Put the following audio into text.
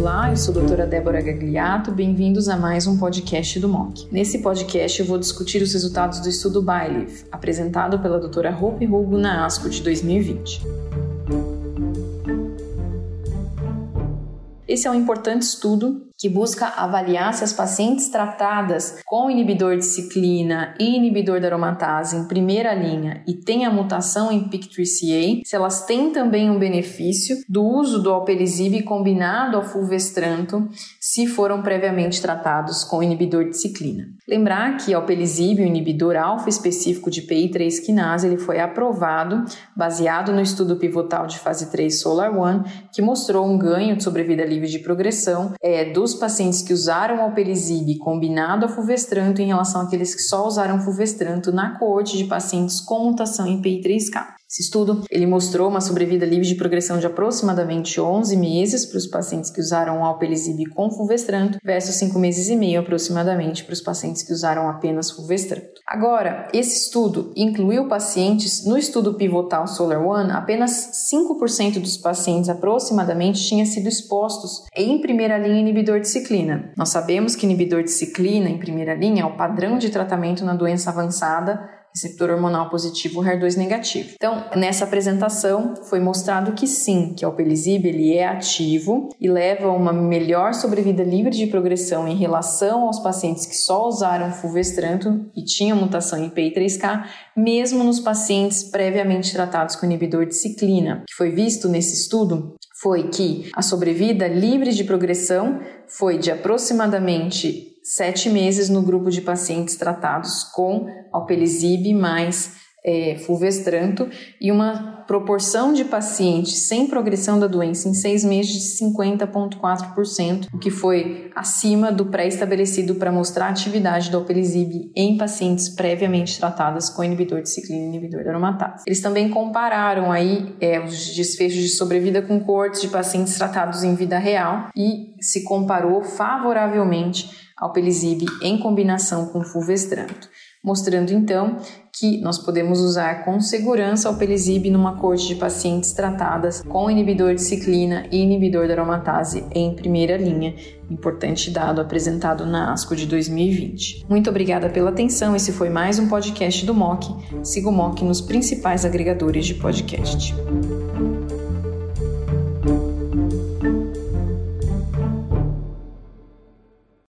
Olá, eu sou a doutora Débora Gagliato, bem-vindos a mais um podcast do MOC. Nesse podcast eu vou discutir os resultados do estudo BYLIF, apresentado pela doutora Hope Hugo na ASCO de 2020. Esse é um importante estudo que busca avaliar se as pacientes tratadas com inibidor de ciclina e inibidor da aromatase em primeira linha e têm a mutação em PIK3CA, se elas têm também um benefício do uso do alpelisib combinado ao fulvestranto se foram previamente tratados com inibidor de ciclina. Lembrar que alpelisib, o inibidor alfa específico de PI3 quinase, ele foi aprovado baseado no estudo pivotal de fase 3 Solar One, que mostrou um ganho de sobrevida livre de progressão é, dos dos pacientes que usaram alpelisib combinado a fulvestranto em relação àqueles que só usaram fulvestranto na coorte de pacientes com mutação em PI3K. Esse estudo ele mostrou uma sobrevida livre de progressão de aproximadamente 11 meses para os pacientes que usaram alpelisib com fulvestranto versus 5 meses e meio aproximadamente para os pacientes que usaram apenas fulvestranto. Agora, esse estudo incluiu pacientes no estudo pivotal Solar One, apenas 5% dos pacientes aproximadamente tinham sido expostos em primeira linha inibidor de ciclina. Nós sabemos que inibidor de ciclina em primeira linha é o padrão de tratamento na doença avançada receptor hormonal positivo, HER2 negativo. Então, nessa apresentação foi mostrado que sim, que o alpelisib ele é ativo e leva a uma melhor sobrevida livre de progressão em relação aos pacientes que só usaram fulvestranto e tinham mutação em PI3K, mesmo nos pacientes previamente tratados com inibidor de ciclina, que foi visto nesse estudo foi que a sobrevida livre de progressão foi de aproximadamente sete meses no grupo de pacientes tratados com alpelisib mais é, fulvestranto e uma proporção de pacientes sem progressão da doença em seis meses de 50,4%, o que foi acima do pré-estabelecido para mostrar a atividade do alpelisib em pacientes previamente tratadas com inibidor de ciclina e inibidor da aromatase. Eles também compararam aí é, os desfechos de sobrevida com cortes de pacientes tratados em vida real e se comparou favoravelmente ao Pelisib em combinação com fulvestranto, mostrando então que nós podemos usar com segurança o Pelisib numa corte de pacientes tratadas com inibidor de ciclina e inibidor da aromatase em primeira linha, importante dado apresentado na ASCO de 2020. Muito obrigada pela atenção, esse foi mais um podcast do MOC. Siga o MOC nos principais agregadores de podcast.